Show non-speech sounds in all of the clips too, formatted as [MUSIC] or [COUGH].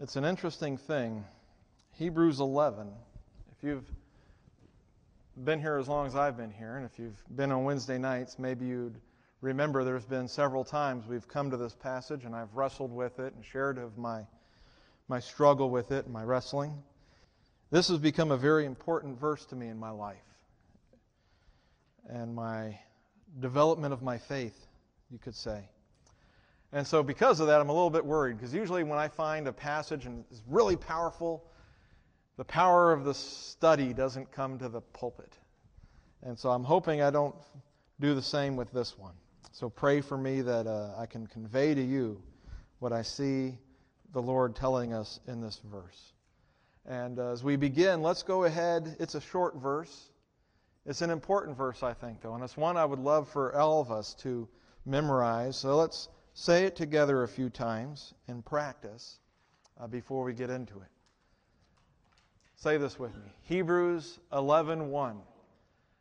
It's an interesting thing. Hebrews 11. If you've been here as long as I've been here, and if you've been on Wednesday nights, maybe you'd remember there's been several times we've come to this passage and I've wrestled with it and shared of my, my struggle with it and my wrestling. This has become a very important verse to me in my life and my development of my faith, you could say. And so, because of that, I'm a little bit worried because usually when I find a passage and it's really powerful, the power of the study doesn't come to the pulpit. And so, I'm hoping I don't do the same with this one. So, pray for me that uh, I can convey to you what I see the Lord telling us in this verse. And uh, as we begin, let's go ahead. It's a short verse. It's an important verse, I think, though, and it's one I would love for all of us to memorize. So let's say it together a few times in practice uh, before we get into it. Say this with me. Hebrews 11:1.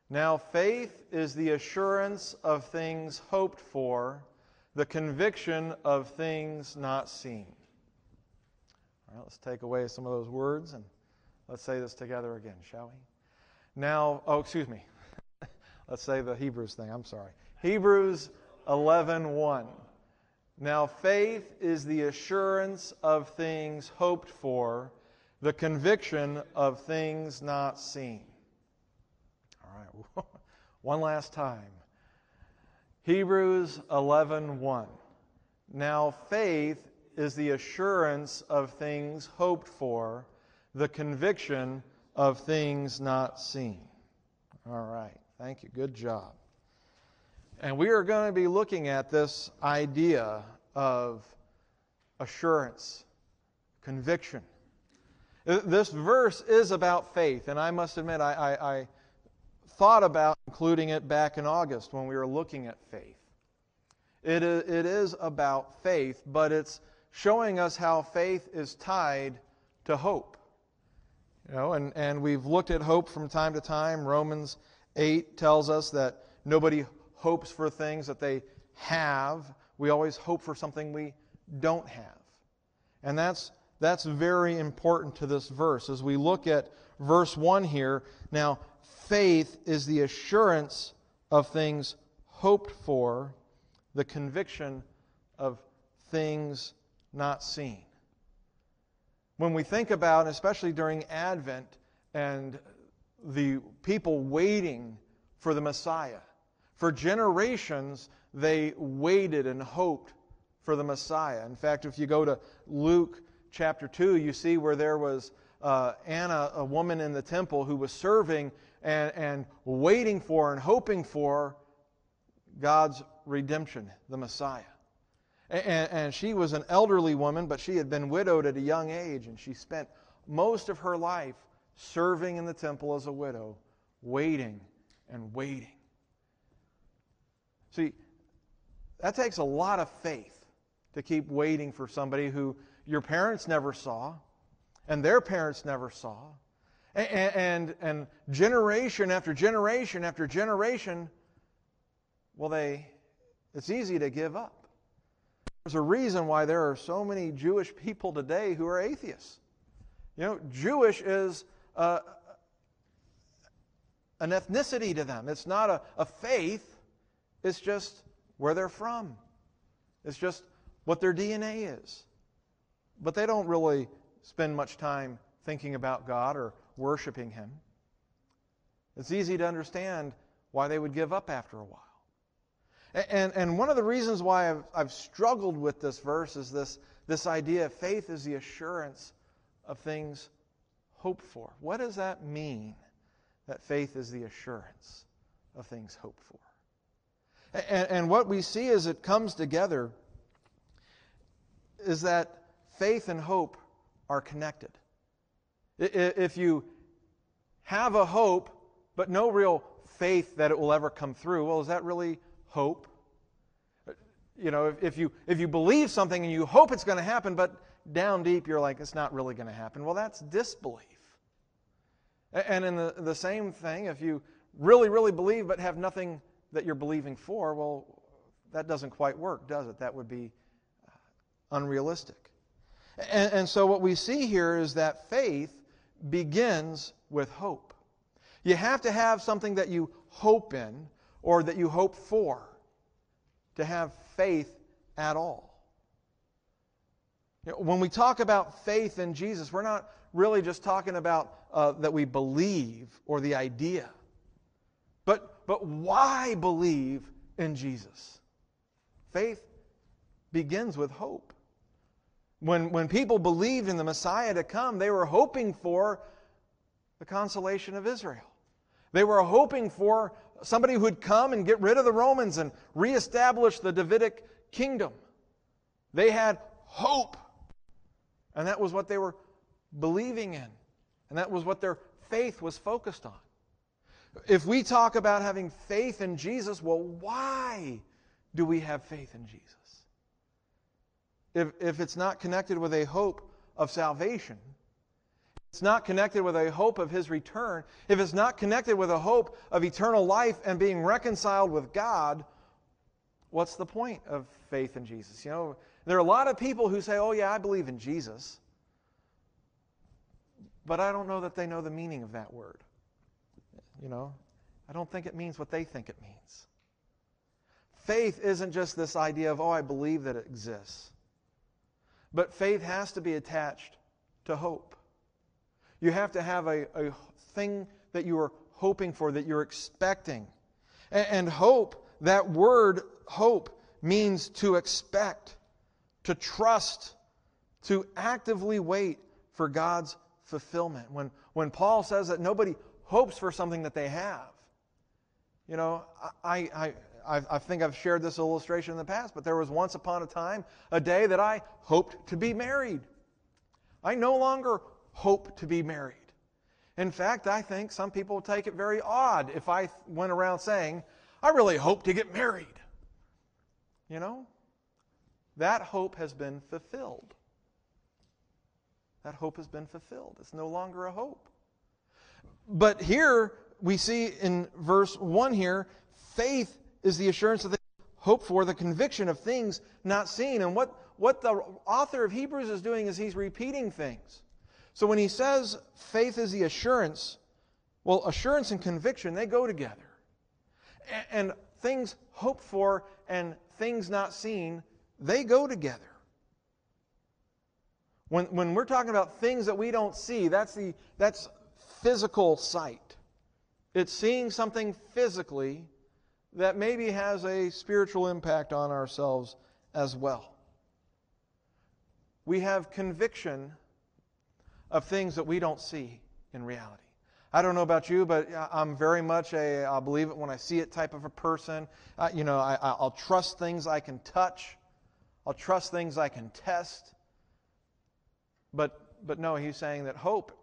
Now faith is the assurance of things hoped for, the conviction of things not seen. All right, let's take away some of those words and let's say this together again, shall we? Now, oh, excuse me. [LAUGHS] let's say the Hebrews thing. I'm sorry. Hebrews 11:1. Now, faith is the assurance of things hoped for, the conviction of things not seen. All right, [LAUGHS] one last time. Hebrews 11:1. Now, faith is the assurance of things hoped for, the conviction of things not seen. All right, thank you. Good job. And we are going to be looking at this idea of assurance, conviction. Uh, this verse is about faith, and I must admit, I, I, I, thought about including it back in August when we were looking at faith. It is, it is about faith, but it's showing us how faith is tied to hope. You know, and, and we've looked at hope from time to time. Romans 8 tells us that nobody hopes for things that they have. We always hope for something we don't have. And that's, that's very important to this verse. As we look at verse 1 here, now, faith is the assurance of things hoped for, the conviction of things not seen. When we think about, especially during Advent and the people waiting for the Messiah, for generations, they waited and hoped for the Messiah. In fact, if you go to Luke chapter 2, you see where there was uh, Anna, a woman in the temple, who was serving and, and waiting for and hoping for God's redemption, the Messiah. And, and she was an elderly woman, but she had been widowed at a young age, and she spent most of her life serving in the temple as a widow, waiting and waiting. See, that takes a lot of faith to keep waiting for somebody who your parents never saw and their parents never saw. And, and, and generation after generation after generation, well, they, it's easy to give up. There's a reason why there are so many Jewish people today who are atheists. You know, Jewish is an ethnicity to them, it's not a, a faith. It's just where they're from. It's just what their DNA is. But they don't really spend much time thinking about God or worshiping Him. It's easy to understand why they would give up after a while. And, and one of the reasons why I've, I've struggled with this verse is this, this idea of faith is the assurance of things hoped for. What does that mean, that faith is the assurance of things hoped for? And, and what we see as it comes together is that faith and hope are connected. If you have a hope, but no real faith that it will ever come through, well, is that really hope? You know, if, if you, if you believe something and you hope it's going to happen, but down deep you're like, it's not really going to happen, well, that's disbelief. And in the, the same thing, if you really, really believe but have nothing that you're believing for, well, that doesn't quite work, does it? That would be uh, unrealistic. And, and so what we see here is that faith begins with hope. You have to have something that you hope in or that you hope for to have faith at all. You know, when we talk about faith in Jesus, we're not really just talking about uh, that we believe or the idea, but, but why believe in Jesus? Faith begins with hope. When, when people believed in the Messiah to come, they were hoping for the consolation of Israel. They were hoping for somebody who would come and get rid of the Romans and reestablish the Davidic kingdom. They had hope. And that was what they were believing in. And that was what their faith was focused on. If we talk about having faith in Jesus, well, why do we have faith in Jesus? If, if it's not connected with a hope of salvation, it's not connected with a hope of his return, if it's not connected with a hope of eternal life and being reconciled with God, what's the point of faith in Jesus? You know, there are a lot of people who say, "Oh yeah, I believe in Jesus." But I don't know that they know the meaning of that word. You know, I don't think it means what they think it means. Faith isn't just this idea of, "Oh, I believe that it exists." But faith has to be attached to hope. You have to have a, a thing that you are hoping for, that you're expecting. And, and hope, that word hope, means to expect, to trust, to actively wait for God's fulfillment. When, when Paul says that nobody hopes for something that they have, you know, I, I, I, I think I've shared this illustration in the past, but there was once upon a time a day that I hoped to be married. I no longer hope to be married. In fact, I think some people take it very odd if I went around saying, I really hope to get married. You know? That hope has been fulfilled. That hope has been fulfilled. It's no longer a hope. But here we see in verse 1 here, faith is the assurance of things hoped for, the conviction of things not seen. And what, what the author of Hebrews is doing is he's repeating things. So when he says faith is the assurance, well, assurance and conviction, they go together. And, and things hoped for and things not seen, they go together. When, when we're talking about things that we don't see, that's, the, that's physical sight. It's seeing something physically that maybe has a spiritual impact on ourselves as well. We have conviction of things that we don't see in reality. I don't know about you, but I'm very much a I'll believe it when I see it type of a person. Uh, you know, I, I'll trust things I can touch. I'll trust things I can test. But, but no, he's saying that hope,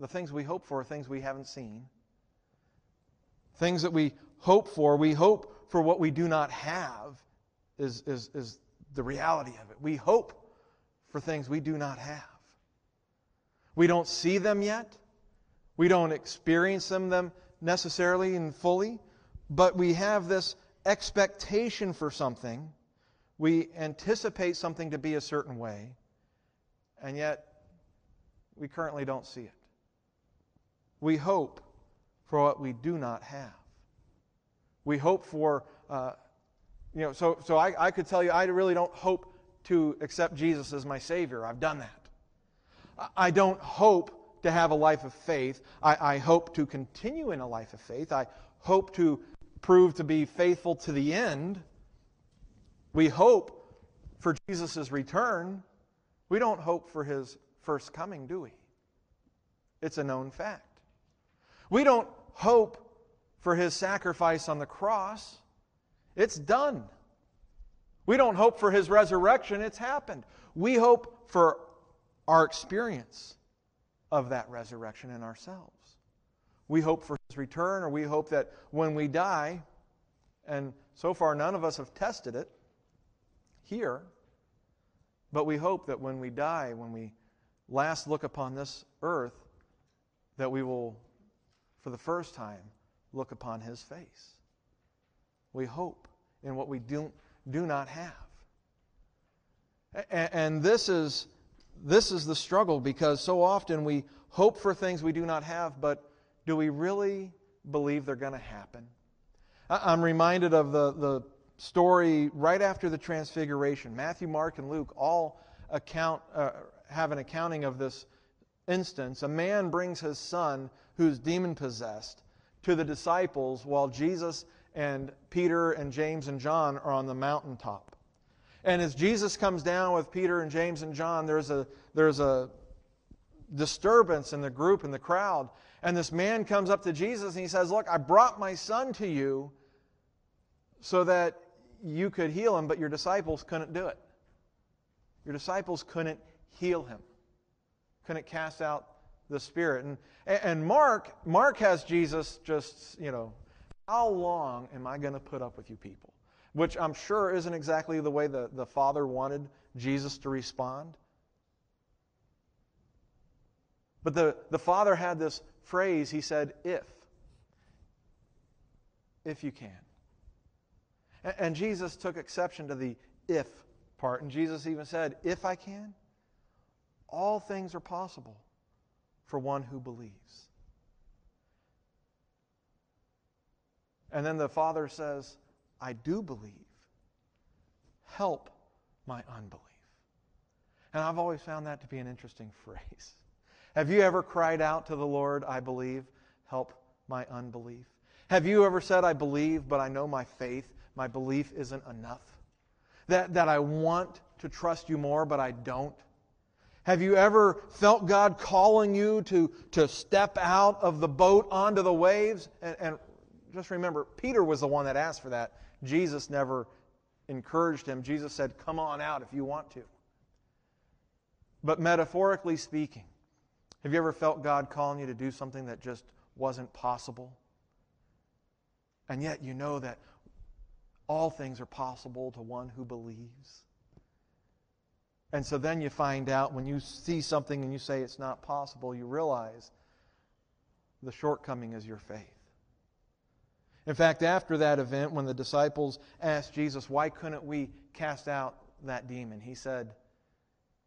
the things we hope for, are things we haven't seen. Things that we hope for. We hope for what we do not have, is, is, is the reality of it. We hope for things we do not have. We don't see them yet. We don't experience them, them necessarily and fully, but we have this expectation for something. We anticipate something to be a certain way, and yet we currently don't see it. We hope for what we do not have. We hope for, uh, you know, so, so I, I could tell you I really don't hope to accept Jesus as my Savior. I've done that. I don't hope to have a life of faith. I, I hope to continue in a life of faith. I hope to prove to be faithful to the end. We hope for Jesus' return. We don't hope for his first coming, do we? It's a known fact. We don't hope for his sacrifice on the cross. It's done. We don't hope for his resurrection, it's happened. We hope for our experience of that resurrection in ourselves. We hope for his return, or we hope that when we die, and so far none of us have tested it here, but we hope that when we die, when we last look upon this earth, that we will, for the first time, look upon his face. We hope in what we do, do not have. And, and this is this is the struggle because so often we hope for things we do not have, but do we really believe they're going to happen? I'm reminded of the, the story right after the Transfiguration. Matthew, Mark, and Luke all account, uh, have an accounting of this instance. A man brings his son, who's demon possessed, to the disciples while Jesus and Peter and James and John are on the mountaintop. And as Jesus comes down with Peter and James and John, there's a, there's a disturbance in the group, in the crowd. And this man comes up to Jesus and he says, Look, I brought my son to you so that you could heal him, but your disciples couldn't do it. Your disciples couldn't heal him, couldn't cast out the spirit. And, and Mark, Mark has Jesus just, you know, how long am I going to put up with you people? Which I'm sure isn't exactly the way the, the Father wanted Jesus to respond. But the, the Father had this phrase, he said, if. If you can. And, and Jesus took exception to the if part. And Jesus even said, if I can, all things are possible for one who believes. And then the Father says, I do believe. Help my unbelief. And I've always found that to be an interesting [LAUGHS] phrase. Have you ever cried out to the Lord, I believe, help my unbelief? Have you ever said, I believe, but I know my faith, my belief isn't enough? That, that I want to trust you more, but I don't? Have you ever felt God calling you to, to step out of the boat onto the waves? And, and just remember, Peter was the one that asked for that. Jesus never encouraged him. Jesus said, Come on out if you want to. But metaphorically speaking, have you ever felt God calling you to do something that just wasn't possible? And yet you know that all things are possible to one who believes. And so then you find out when you see something and you say it's not possible, you realize the shortcoming is your faith. In fact, after that event, when the disciples asked Jesus, Why couldn't we cast out that demon? He said,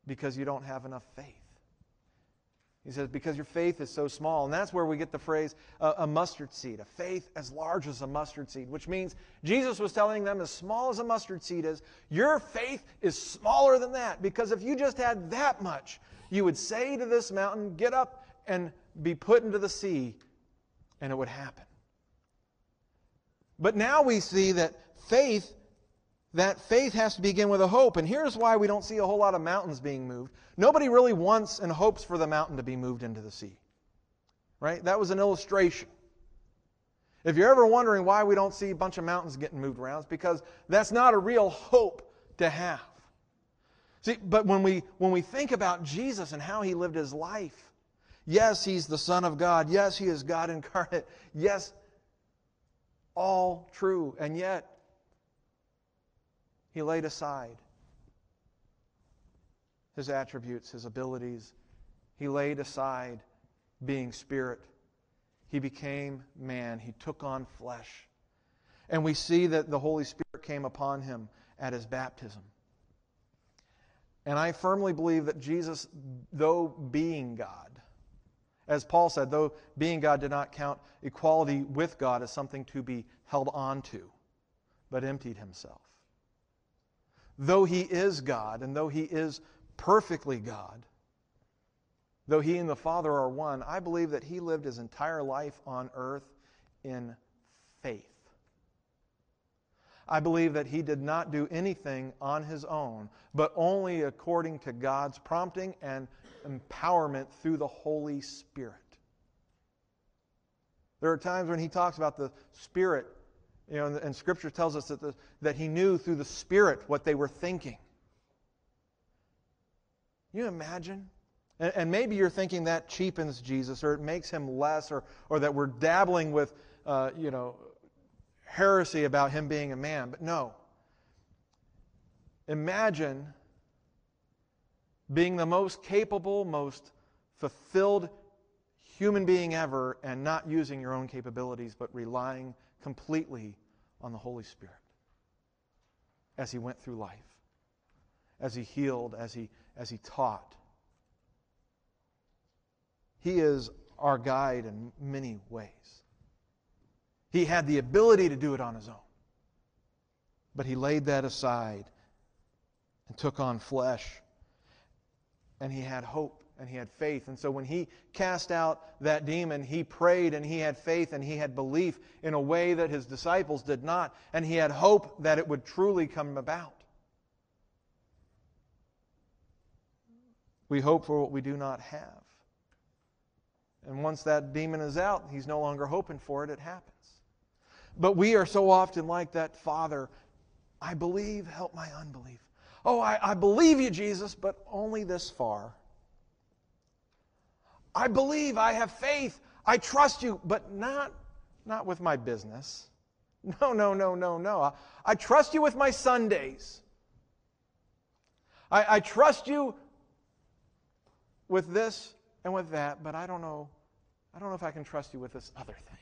Because you don't have enough faith. He says, because your faith is so small. And that's where we get the phrase uh, a mustard seed, a faith as large as a mustard seed, which means Jesus was telling them, as small as a mustard seed is, your faith is smaller than that. Because if you just had that much, you would say to this mountain, get up and be put into the sea, and it would happen. But now we see that faith that faith has to begin with a hope. And here's why we don't see a whole lot of mountains being moved. Nobody really wants and hopes for the mountain to be moved into the sea. Right? That was an illustration. If you're ever wondering why we don't see a bunch of mountains getting moved around, it's because that's not a real hope to have. See, but when we when we think about Jesus and how he lived his life, yes, he's the Son of God. Yes, he is God incarnate. Yes, all true. And yet, he laid aside his attributes, his abilities. He laid aside being spirit. He became man. He took on flesh. And we see that the Holy Spirit came upon him at his baptism. And I firmly believe that Jesus, though being God, as Paul said, though being God did not count equality with God as something to be held on to, but emptied himself though he is God and though he is perfectly God, though he and the Father are one, I believe that he lived his entire life on earth in faith. I believe that he did not do anything on his own, but only according to God's prompting and empowerment through the Holy Spirit. There are times when he talks about the Spirit you know, and, and Scripture tells us that, the, that he knew through the Spirit what they were thinking. Can you imagine? And, and, maybe you're thinking that cheapens Jesus or it makes him less or, or that we're dabbling with, uh, you know, heresy about him being a man. But no. Imagine being the most capable, most fulfilled human being ever and not using your own capabilities, but relying completely on the Holy Spirit as he went through life, as he healed, as he, as he taught, He is our guide in many ways. He had the ability to do it on his own. But he laid that aside and took on flesh. And he had hope and he had faith. And so when he cast out that demon, he prayed and he had faith and he had belief in a way that his disciples did not. And he had hope that it would truly come about. We hope for what we do not have. And once that demon is out, he's no longer hoping for it, it happens. But we are so often like that father I believe, help my unbelief. Oh, I, I believe you, Jesus, but only this far. I believe, I have faith, I trust you, but not, not with my business. [LAUGHS] No, no, no, no, no. I, I trust you with my Sundays. I, I trust you with this and with that, but I don't know. I don't know if I can trust you with this other thing.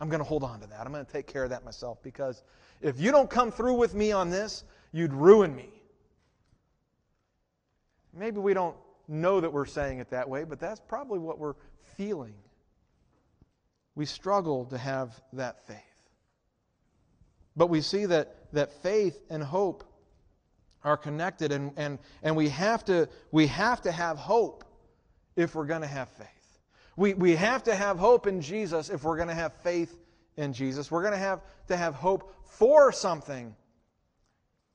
I'm going to hold on to that. I'm going to take care of that myself because if you don't come through with me on this, you'd ruin me. Maybe we don't know that we're saying it that way, but that's probably what we're feeling. We struggle to have that faith. But we see that, that faith and hope are connected, and, and, and we, have to, we have to have hope if we're going to have faith. We, we have to have hope in Jesus if we're going to have faith in Jesus. We're going to have to have hope for something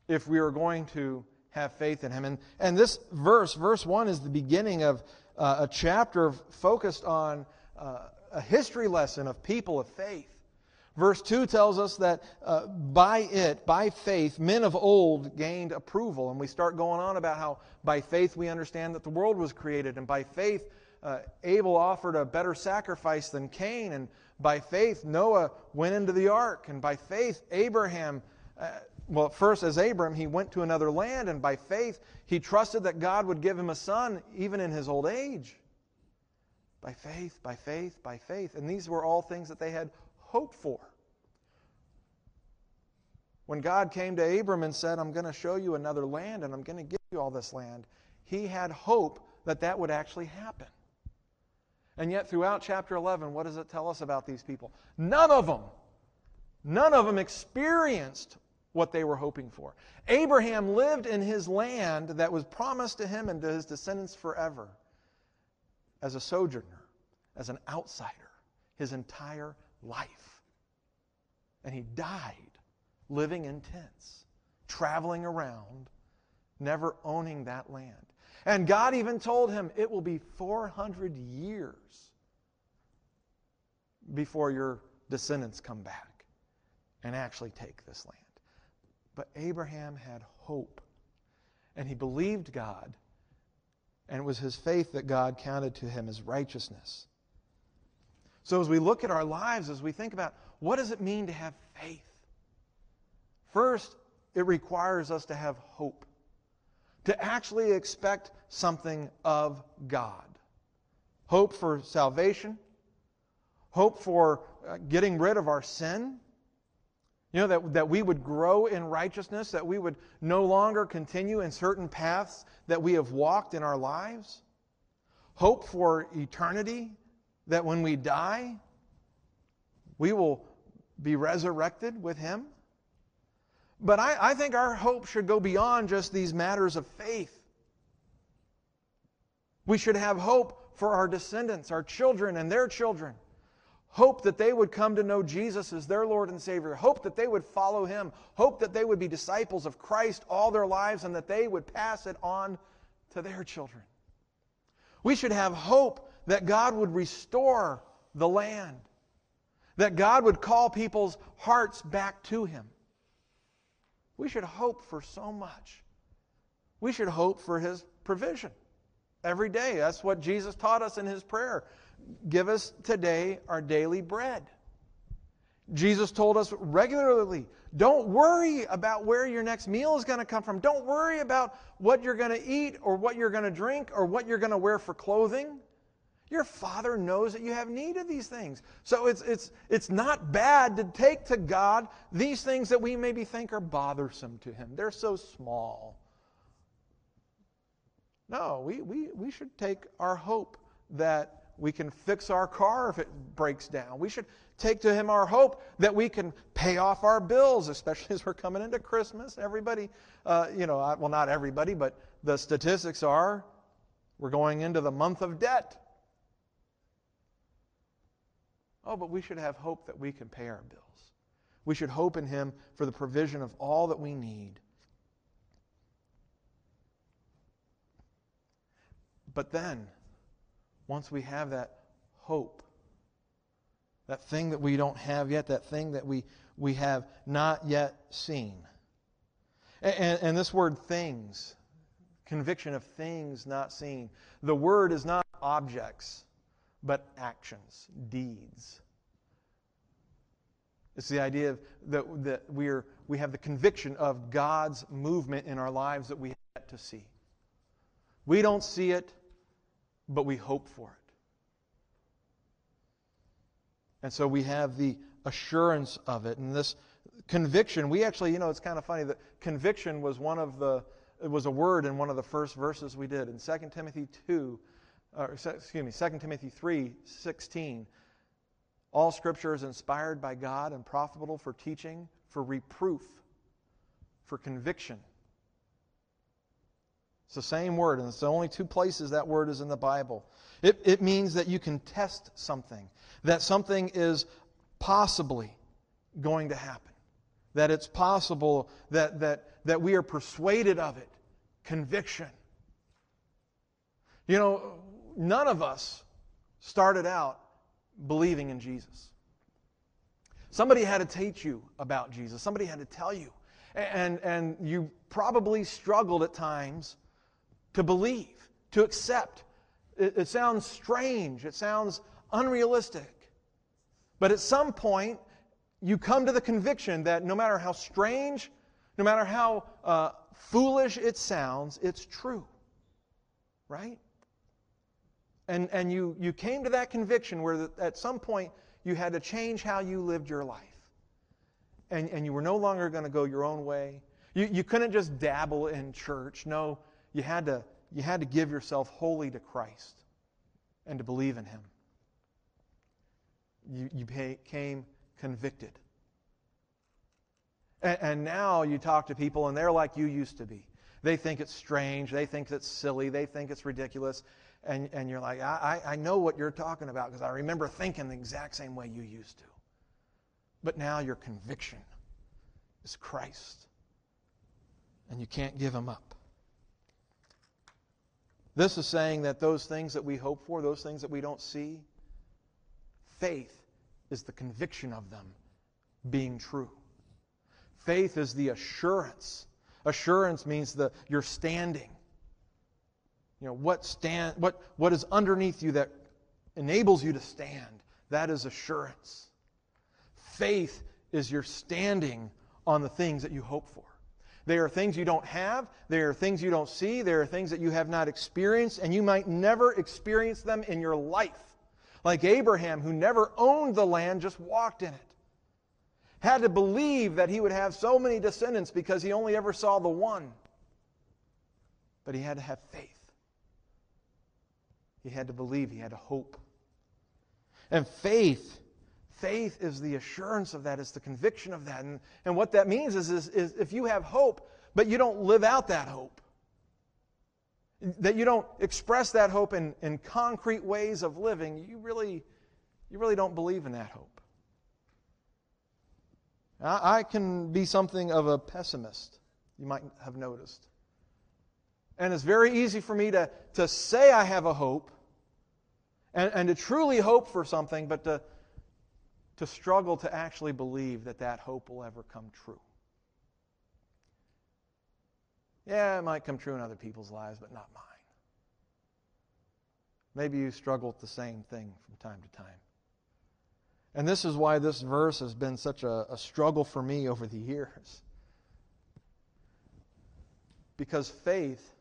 if we are going to have faith in Him. And, and this verse, verse 1, is the beginning of uh, a chapter focused on uh, a history lesson of people of faith. Verse 2 tells us that uh, by it, by faith, men of old gained approval. And we start going on about how by faith we understand that the world was created, and by faith uh, Abel offered a better sacrifice than Cain, and by faith Noah went into the ark, and by faith Abraham, uh, well, first as Abram, he went to another land, and by faith he trusted that God would give him a son even in his old age. By faith, by faith, by faith. And these were all things that they had hoped for. When God came to Abram and said, I'm going to show you another land and I'm going to give you all this land, he had hope that that would actually happen. And yet, throughout chapter 11, what does it tell us about these people? None of them, none of them experienced what they were hoping for. Abraham lived in his land that was promised to him and to his descendants forever as a sojourner, as an outsider, his entire life. And he died living in tents, traveling around, never owning that land. And God even told him it will be 400 years before your descendants come back and actually take this land. But Abraham had hope, and he believed God, and it was his faith that God counted to him as righteousness. So, as we look at our lives, as we think about what does it mean to have faith? First, it requires us to have hope to actually expect something of God. Hope for salvation, hope for uh, getting rid of our sin. You know, that, that we would grow in righteousness, that we would no longer continue in certain paths that we have walked in our lives. Hope for eternity, that when we die, we will be resurrected with Him. But I, I think our hope should go beyond just these matters of faith. We should have hope for our descendants, our children, and their children. Hope that they would come to know Jesus as their Lord and Savior. Hope that they would follow Him. Hope that they would be disciples of Christ all their lives and that they would pass it on to their children. We should have hope that God would restore the land, that God would call people's hearts back to Him. We should hope for so much. We should hope for His provision every day. That's what Jesus taught us in His prayer. Give us today our daily bread. Jesus told us regularly don't worry about where your next meal is going to come from. Don't worry about what you're going to eat or what you're going to drink or what you're going to wear for clothing. Your Father knows that you have need of these things. So it's, it's, it's not bad to take to God these things that we maybe think are bothersome to Him. They're so small. No, we, we, we should take our hope that we can fix our car if it breaks down. We should take to Him our hope that we can pay off our bills, especially [LAUGHS] as we're coming into Christmas. Everybody, uh, you know, well, not everybody, but the statistics are we're going into the month of debt. Oh, but we should have hope that we can pay our bills. We should hope in Him for the provision of all that we need. But then, once we have that hope, that thing that we don't have yet, that thing that we, we have not yet seen. And, and, this word things, conviction of things not seen, the word is not objects, but actions, deeds. It's the idea of that, that we're, we have the conviction of God's movement in our lives that we have yet to see. We don't see it, but we hope for it. And so we have the assurance of it. And this conviction, we actually, you know, it's kind of funny that conviction was one of the, it was a word in one of the first verses we did in 2 Timothy 2, or, excuse me, 2 Timothy 3, 16. All scripture is inspired by God and profitable for teaching, for reproof, for conviction. It's the same word, and it's the only two places that word is in the Bible. It, it means that you can test something, that something is possibly going to happen, that it's possible that, that, that we are persuaded of it. Conviction. You know, none of us started out believing in Jesus. Somebody had to teach you about Jesus. Somebody had to tell you. And, and you probably struggled at times to believe, to accept. It, it sounds strange. It sounds unrealistic. But at some point, you come to the conviction that no matter how strange, no matter how uh, foolish it sounds, it's true. Right? And, and you, you came to that conviction where the, at some point you had to change how you lived your life. And, and you were no longer going to go your own way. You, you couldn't just dabble in church. No, you had, to, you had to give yourself wholly to Christ and to believe in Him. You, you became convicted. And, and now you talk to people and they're like you used to be. They think it's strange. They think it's silly. They think it's ridiculous and, and you're like, I, I know what you're talking about because I remember thinking the exact same way you used to. But now your conviction is Christ, and you can't give him up. This is saying that those things that we hope for, those things that we don't see, faith is the conviction of them being true. Faith is the assurance. Assurance means the you're standing. You know, what, stand, what, what is underneath you that enables you to stand? That is assurance. Faith is your standing on the things that you hope for. They are things you don't have. There are things you don't see. There are things that you have not experienced, and you might never experience them in your life. Like Abraham, who never owned the land, just walked in it. Had to believe that he would have so many descendants because he only ever saw the one. But he had to have faith. He had to believe, he had to hope. And faith, faith is the assurance of that, it's the conviction of that. And, and what that means is, is, is if you have hope, but you don't live out that hope, that you don't express that hope in, in concrete ways of living, you really, you really don't believe in that hope. I, I can be something of a pessimist, you might have noticed. And it's very easy for me to, to say I have a hope and, and to truly hope for something, but to, to struggle to actually believe that that hope will ever come true. Yeah, it might come true in other people's lives, but not mine. Maybe you struggle with the same thing from time to time. And this is why this verse has been such a, a struggle for me over the years. Because faith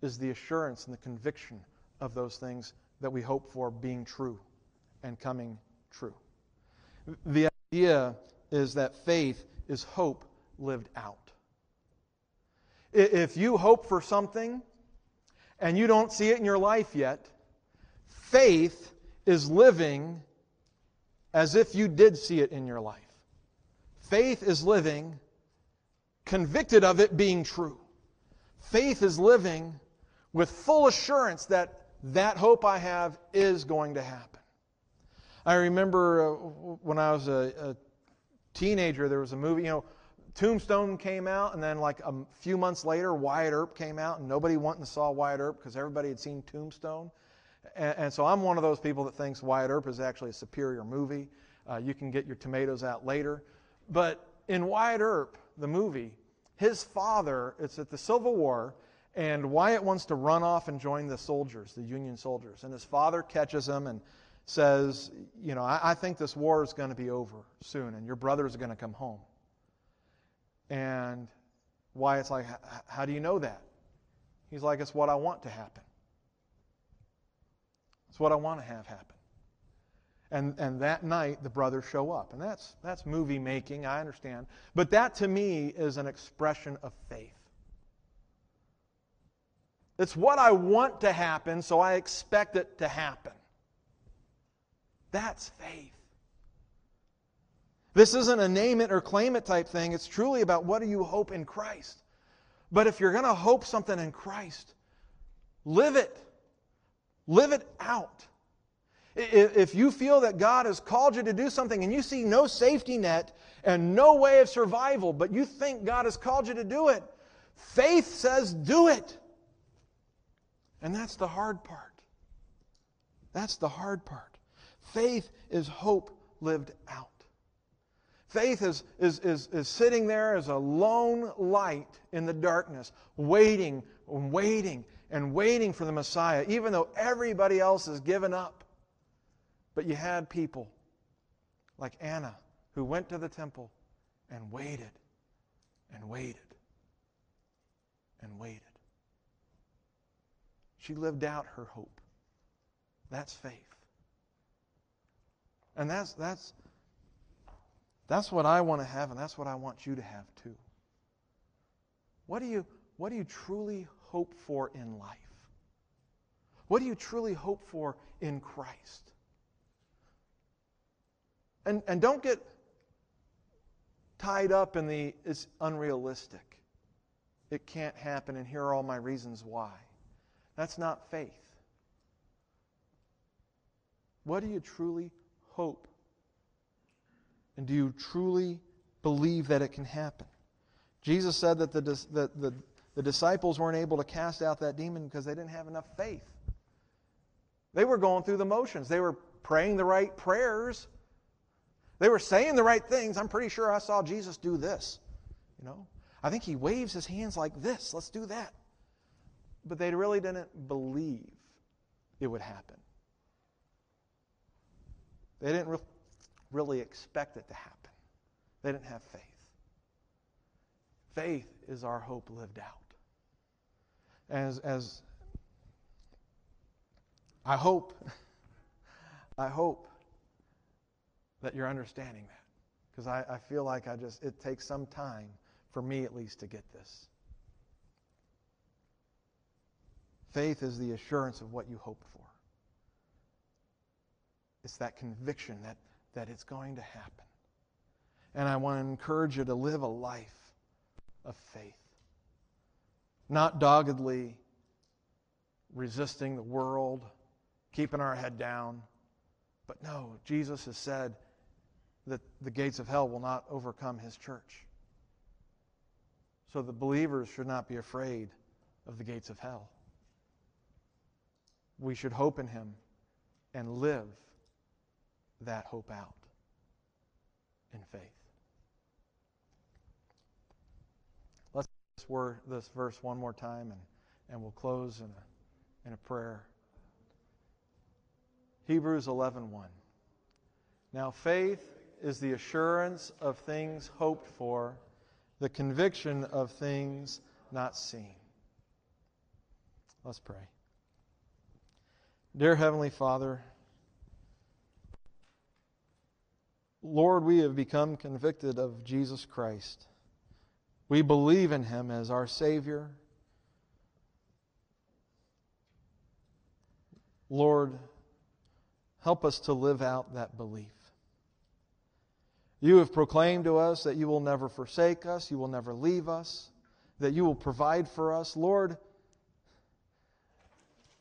is the assurance and the conviction of those things that we hope for being true and coming true. The idea is that faith is hope lived out. If you hope for something and you don't see it in your life yet, faith is living as if you did see it in your life. Faith is living convicted of it being true. Faith is living with full assurance that that hope I have is going to happen. I remember uh, when I was a, a teenager, there was a movie, you know, Tombstone came out, and then like a few months later, Wyatt Earp came out, and nobody went and saw Wyatt Earp because everybody had seen Tombstone. And, and, so I'm one of those people that thinks Wyatt Earp is actually a superior movie. Uh, you can get your tomatoes out later. But in Wyatt Earp, the movie, his father, it's at the Civil War, and Wyatt wants to run off and join the soldiers, the Union soldiers. And his father catches him and says, You know, I, I think this war is going to be over soon, and your brothers are going to come home. And Wyatt's like, How do you know that? He's like, It's what I want to happen. It's what I want to have happen. And, and that night, the brothers show up. And that's, that's movie making, I understand. But that to me is an expression of faith. It's what I want to happen, so I expect it to happen. That's faith. This isn't a name it or claim it type thing. It's truly about what do you hope in Christ. But if you're going to hope something in Christ, live it. Live it out. If you feel that God has called you to do something and you see no safety net and no way of survival, but you think God has called you to do it, faith says do it. And that's the hard part. That's the hard part. Faith is hope lived out. Faith is, is, is, is sitting there as a lone light in the darkness, waiting and waiting and waiting for the Messiah, even though everybody else has given up. But you had people like Anna who went to the temple and waited and waited and waited. She lived out her hope. That's faith. And that's, that's, that's what I want to have, and that's what I want you to have too. What do you, what do you truly hope for in life? What do you truly hope for in Christ? And, and don't get tied up in the it's unrealistic. It can't happen, and here are all my reasons why. That's not faith. What do you truly hope? And do you truly believe that it can happen? Jesus said that the, the, the disciples weren't able to cast out that demon because they didn't have enough faith. They were going through the motions. They were praying the right prayers. They were saying the right things. I'm pretty sure I saw Jesus do this. You know, I think he waves his hands like this. Let's do that. But they really didn't believe it would happen. They didn't re- really expect it to happen. They didn't have faith. Faith is our hope lived out. As, as I hope, [LAUGHS] I hope that you're understanding that. Because I, I feel like I just, it takes some time, for me at least, to get this. Faith is the assurance of what you hope for. It's that conviction that, that it's going to happen. And I want to encourage you to live a life of faith. Not doggedly resisting the world, keeping our head down. But no, Jesus has said that the gates of hell will not overcome his church. So the believers should not be afraid of the gates of hell we should hope in him and live that hope out in faith. Let's word this verse one more time and, and we'll close in a, in a prayer. Hebrews 11:1. 1. Now faith is the assurance of things hoped for, the conviction of things not seen. Let's pray. Dear Heavenly Father, Lord, we have become convicted of Jesus Christ. We believe in Him as our Savior. Lord, help us to live out that belief. You have proclaimed to us that you will never forsake us, you will never leave us, that you will provide for us. Lord,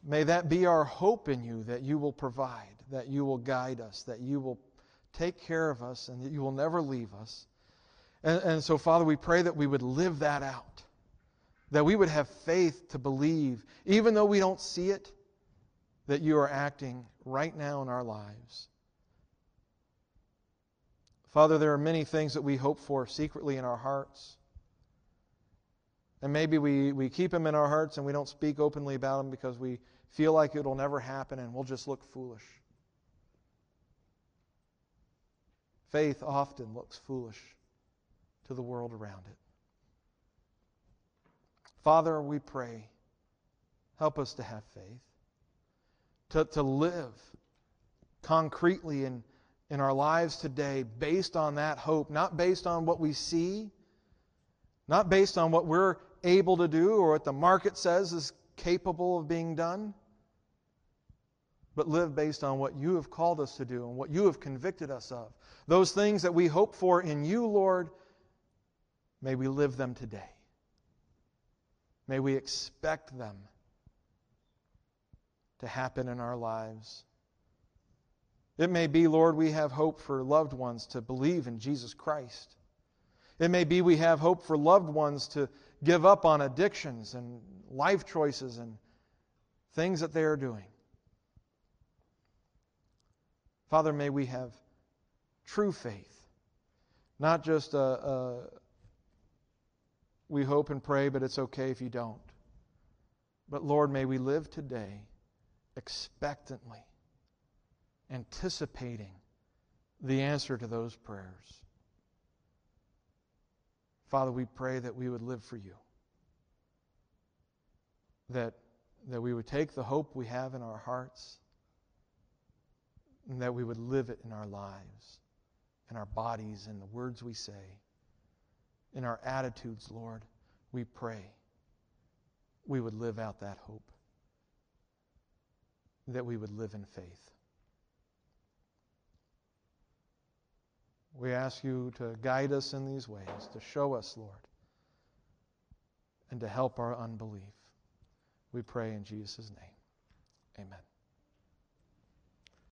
may that be our hope in you, that you will provide, that you will guide us, that you will take care of us, and that you will never leave us. And, and so, Father, we pray that we would live that out, that we would have faith to believe, even though we don't see it, that you are acting right now in our lives. Father, there are many things that we hope for secretly in our hearts. And maybe we, we keep them in our hearts and we don't speak openly about them because we feel like it'll never happen and we'll just look foolish. Faith often looks foolish to the world around it. Father, we pray, help us to have faith, to, to live concretely in, in our lives today based on that hope, not based on what we see, not based on what we're able to do or what the market says is capable of being done, but live based on what you have called us to do and what you have convicted us of. Those things that we hope for in you, Lord, may we live them today. May we expect them to happen in our lives. It may be, Lord, we have hope for loved ones to believe in Jesus Christ. It may be we have hope for loved ones to give up on addictions and life choices and things that they are doing. Father, may we have true faith, not just a, a we hope and pray, but it's okay if you don't. But Lord, may we live today expectantly, anticipating the answer to those prayers. Father, we pray that we would live for you. That, that we would take the hope we have in our hearts and that we would live it in our lives, in our bodies, in the words we say, in our attitudes, Lord. We pray we would live out that hope, that we would live in faith. We ask you to guide us in these ways, to show us, Lord, and to help our unbelief. We pray in Jesus' name. Amen.